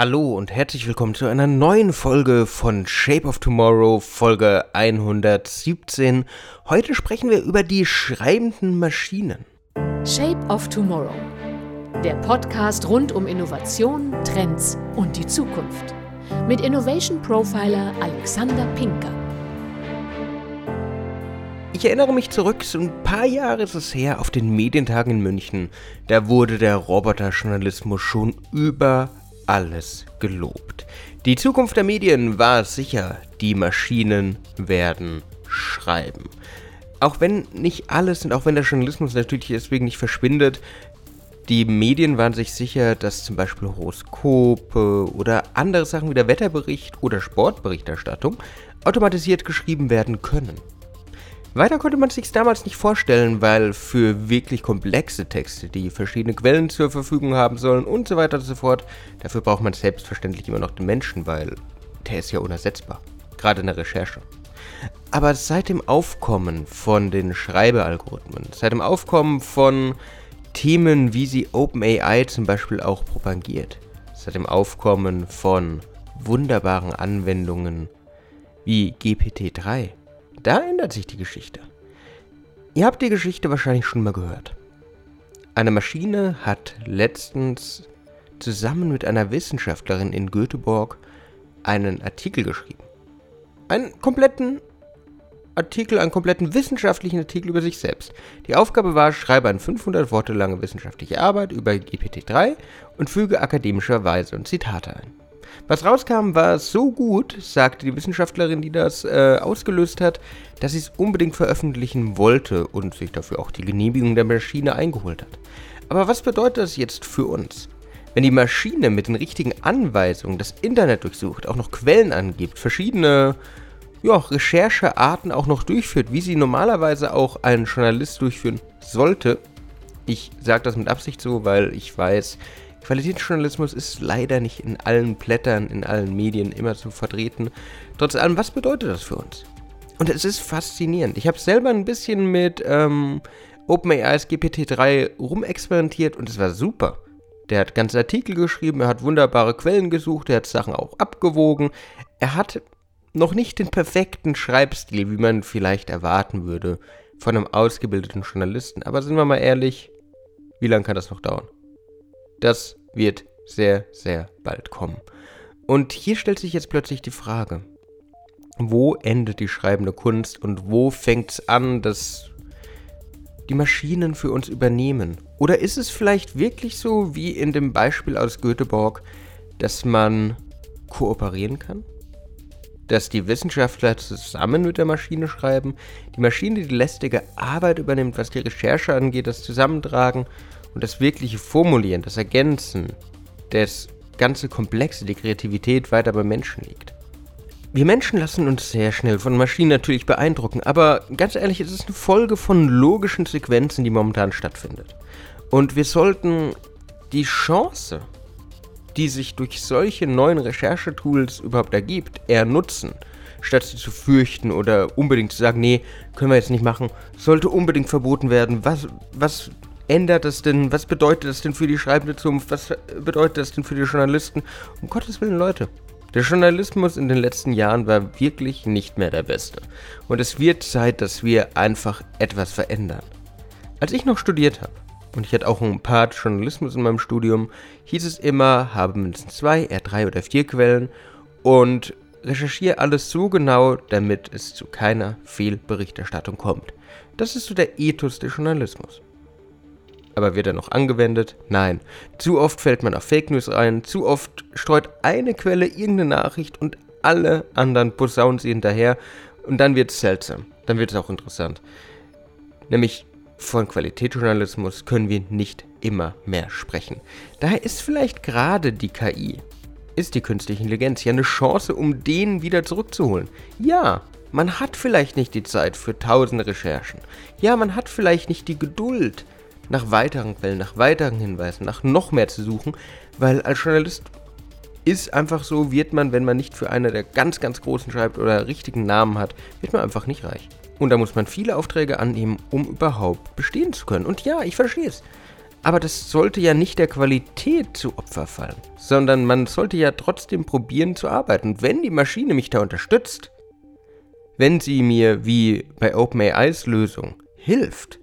Hallo und herzlich willkommen zu einer neuen Folge von Shape of Tomorrow, Folge 117. Heute sprechen wir über die schreibenden Maschinen. Shape of Tomorrow. Der Podcast rund um Innovation, Trends und die Zukunft. Mit Innovation Profiler Alexander Pinker. Ich erinnere mich zurück, so ein paar Jahre ist es her, auf den Medientagen in München. Da wurde der Roboterjournalismus schon über alles gelobt. Die Zukunft der Medien war sicher, die Maschinen werden schreiben. Auch wenn nicht alles und auch wenn der Journalismus natürlich deswegen nicht verschwindet, die Medien waren sich sicher, dass zum Beispiel Horoskope oder andere Sachen wie der Wetterbericht oder Sportberichterstattung automatisiert geschrieben werden können. Weiter konnte man sich damals nicht vorstellen, weil für wirklich komplexe Texte, die verschiedene Quellen zur Verfügung haben sollen und so weiter und so fort, dafür braucht man selbstverständlich immer noch den Menschen, weil der ist ja unersetzbar, gerade in der Recherche. Aber seit dem Aufkommen von den Schreibealgorithmen, seit dem Aufkommen von Themen, wie sie OpenAI zum Beispiel auch propagiert, seit dem Aufkommen von wunderbaren Anwendungen wie GPT-3, da ändert sich die Geschichte. Ihr habt die Geschichte wahrscheinlich schon mal gehört. Eine Maschine hat letztens zusammen mit einer Wissenschaftlerin in Göteborg einen Artikel geschrieben. Einen kompletten Artikel, einen kompletten wissenschaftlichen Artikel über sich selbst. Die Aufgabe war, schreibe eine 500 Worte lange wissenschaftliche Arbeit über GPT-3 und füge akademischerweise und Zitate ein. Was rauskam, war so gut, sagte die Wissenschaftlerin, die das äh, ausgelöst hat, dass sie es unbedingt veröffentlichen wollte und sich dafür auch die Genehmigung der Maschine eingeholt hat. Aber was bedeutet das jetzt für uns? Wenn die Maschine mit den richtigen Anweisungen das Internet durchsucht, auch noch Quellen angibt, verschiedene ja, Recherchearten auch noch durchführt, wie sie normalerweise auch ein Journalist durchführen sollte. Ich sage das mit Absicht so, weil ich weiß, Qualitätsjournalismus ist leider nicht in allen Blättern, in allen Medien immer zu vertreten. Trotz allem, was bedeutet das für uns? Und es ist faszinierend. Ich habe selber ein bisschen mit ähm, OpenAI's GPT-3 rumexperimentiert und es war super. Der hat ganze Artikel geschrieben, er hat wunderbare Quellen gesucht, er hat Sachen auch abgewogen. Er hat noch nicht den perfekten Schreibstil, wie man vielleicht erwarten würde von einem ausgebildeten Journalisten. Aber sind wir mal ehrlich, wie lange kann das noch dauern? Das wird sehr, sehr bald kommen. Und hier stellt sich jetzt plötzlich die Frage, wo endet die schreibende Kunst und wo fängt es an, dass die Maschinen für uns übernehmen? Oder ist es vielleicht wirklich so wie in dem Beispiel aus Göteborg, dass man kooperieren kann? Dass die Wissenschaftler zusammen mit der Maschine schreiben, die Maschine die lästige Arbeit übernimmt, was die Recherche angeht, das Zusammentragen und das wirkliche Formulieren, das Ergänzen, das ganze Komplexe, die Kreativität weiter beim Menschen liegt. Wir Menschen lassen uns sehr schnell von Maschinen natürlich beeindrucken, aber ganz ehrlich, es ist eine Folge von logischen Sequenzen, die momentan stattfindet. Und wir sollten die Chance, die sich durch solche neuen Recherchetools überhaupt ergibt, eher nutzen, statt sie zu fürchten oder unbedingt zu sagen, nee, können wir jetzt nicht machen, sollte unbedingt verboten werden. Was, was ändert das denn? Was bedeutet das denn für die schreibende Zunft? Was bedeutet das denn für die Journalisten? Um Gottes Willen, Leute. Der Journalismus in den letzten Jahren war wirklich nicht mehr der beste. Und es wird Zeit, dass wir einfach etwas verändern. Als ich noch studiert habe, und ich hatte auch ein paar Journalismus in meinem Studium, hieß es immer, habe mindestens zwei, eher drei oder vier Quellen und recherchiere alles so genau, damit es zu keiner Fehlberichterstattung kommt. Das ist so der Ethos des Journalismus. Aber wird er noch angewendet? Nein. Zu oft fällt man auf Fake News rein, zu oft streut eine Quelle irgendeine Nachricht und alle anderen posaunen sie hinterher und dann wird es seltsam. Dann wird es auch interessant. Nämlich von Qualitätsjournalismus können wir nicht immer mehr sprechen. Daher ist vielleicht gerade die KI, ist die künstliche Intelligenz ja eine Chance, um den wieder zurückzuholen. Ja, man hat vielleicht nicht die Zeit für tausende Recherchen. Ja, man hat vielleicht nicht die Geduld, nach weiteren Quellen, nach weiteren Hinweisen, nach noch mehr zu suchen, weil als Journalist ist einfach so, wird man, wenn man nicht für einer der ganz, ganz Großen schreibt oder richtigen Namen hat, wird man einfach nicht reich. Und da muss man viele Aufträge annehmen, um überhaupt bestehen zu können. Und ja, ich verstehe es. Aber das sollte ja nicht der Qualität zu Opfer fallen, sondern man sollte ja trotzdem probieren zu arbeiten. Und wenn die Maschine mich da unterstützt, wenn sie mir wie bei OpenAIs Lösung hilft,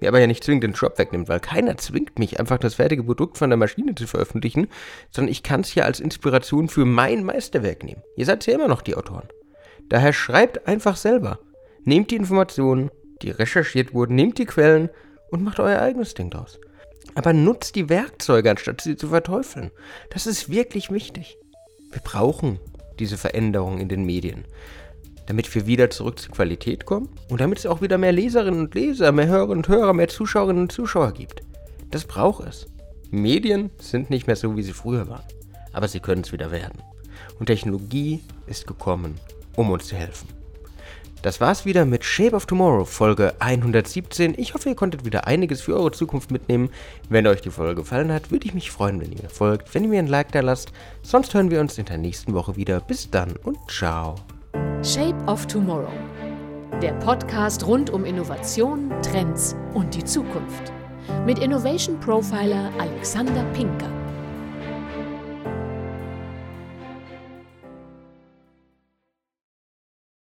mir aber ja nicht zwingend den Job wegnimmt, weil keiner zwingt mich, einfach das fertige Produkt von der Maschine zu veröffentlichen, sondern ich kann es ja als Inspiration für mein Meisterwerk nehmen. Ihr seid ja immer noch die Autoren. Daher schreibt einfach selber. Nehmt die Informationen, die recherchiert wurden, nehmt die Quellen und macht euer eigenes Ding draus. Aber nutzt die Werkzeuge, anstatt sie zu verteufeln. Das ist wirklich wichtig. Wir brauchen diese Veränderung in den Medien, damit wir wieder zurück zur Qualität kommen und damit es auch wieder mehr Leserinnen und Leser, mehr Hörerinnen und Hörer, mehr Zuschauerinnen und Zuschauer gibt. Das braucht es. Medien sind nicht mehr so, wie sie früher waren, aber sie können es wieder werden. Und Technologie ist gekommen, um uns zu helfen. Das war's wieder mit Shape of Tomorrow, Folge 117. Ich hoffe, ihr konntet wieder einiges für eure Zukunft mitnehmen. Wenn euch die Folge gefallen hat, würde ich mich freuen, wenn ihr mir folgt, wenn ihr mir ein Like da lasst. Sonst hören wir uns in der nächsten Woche wieder. Bis dann und ciao. Shape of Tomorrow. Der Podcast rund um Innovation, Trends und die Zukunft. Mit Innovation Profiler Alexander Pinker.